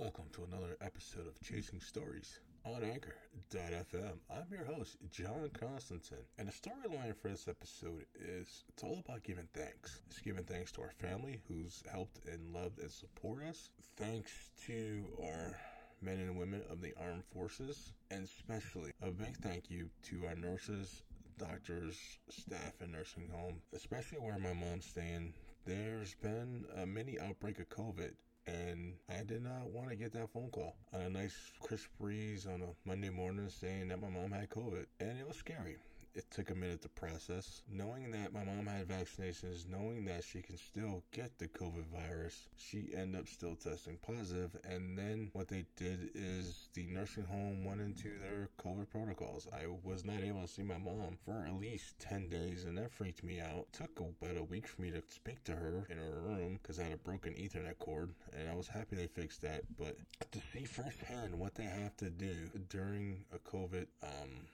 Welcome to another episode of Chasing Stories on Anchor.fm. I'm your host, John Constantine, and the storyline for this episode is it's all about giving thanks. It's giving thanks to our family who's helped and loved and support us. Thanks to our men and women of the armed forces, and especially a big thank you to our nurses, doctors, staff in nursing home, especially where my mom's staying. There's been uh, a mini outbreak of COVID and I did not want to get that phone call on a nice crisp breeze on a Monday morning saying that my mom had COVID. And it was scary it took a minute to process. Knowing that my mom had vaccinations, knowing that she can still get the COVID virus, she ended up still testing positive. And then what they did is the nursing home went into their COVID protocols. I was not able to see my mom for at least 10 days, and that freaked me out. It took about a week for me to speak to her in her room because I had a broken Ethernet cord, and I was happy they fixed that. But to see firsthand what they have to do during a COVID um,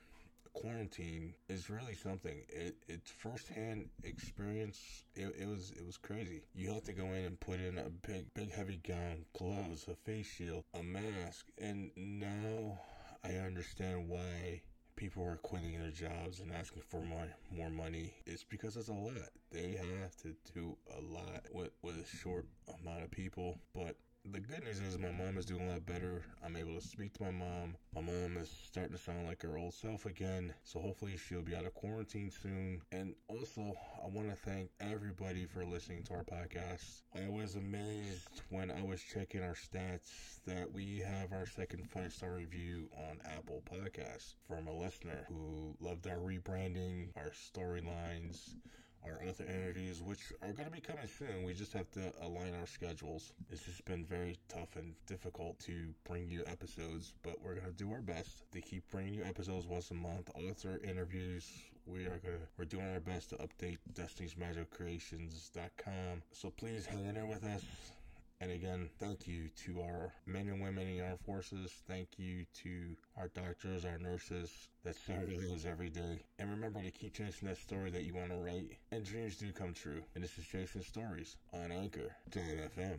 quarantine is really something. It it's firsthand experience. It, it was it was crazy. You have to go in and put in a big big heavy gown, gloves, a face shield, a mask, and now I understand why people are quitting their jobs and asking for more more money. It's because it's a lot. They have to do a lot with with a short amount of people, but the good news is my mom is doing a lot better. I'm able to speak to my mom. My mom is starting to sound like her old self again. So hopefully she'll be out of quarantine soon. And also, I want to thank everybody for listening to our podcast. I was amazed when I was checking our stats that we have our second five star review on Apple Podcasts from a listener who loved our rebranding, our storylines our other interviews, which are going to be coming soon. We just have to align our schedules. It's just been very tough and difficult to bring you episodes, but we're going to do our best to keep bringing you episodes once a month. Author interviews. We are going to, we're doing our best to update Destiny's Magic Creations.com. So please hang in there with us. And again, thank you to our men and women in our forces. Thank you to our doctors, our nurses that serve us every day. And remember to keep chasing that story that you want to write. And dreams do come true. And this is Chasing Stories on Anchor.fm.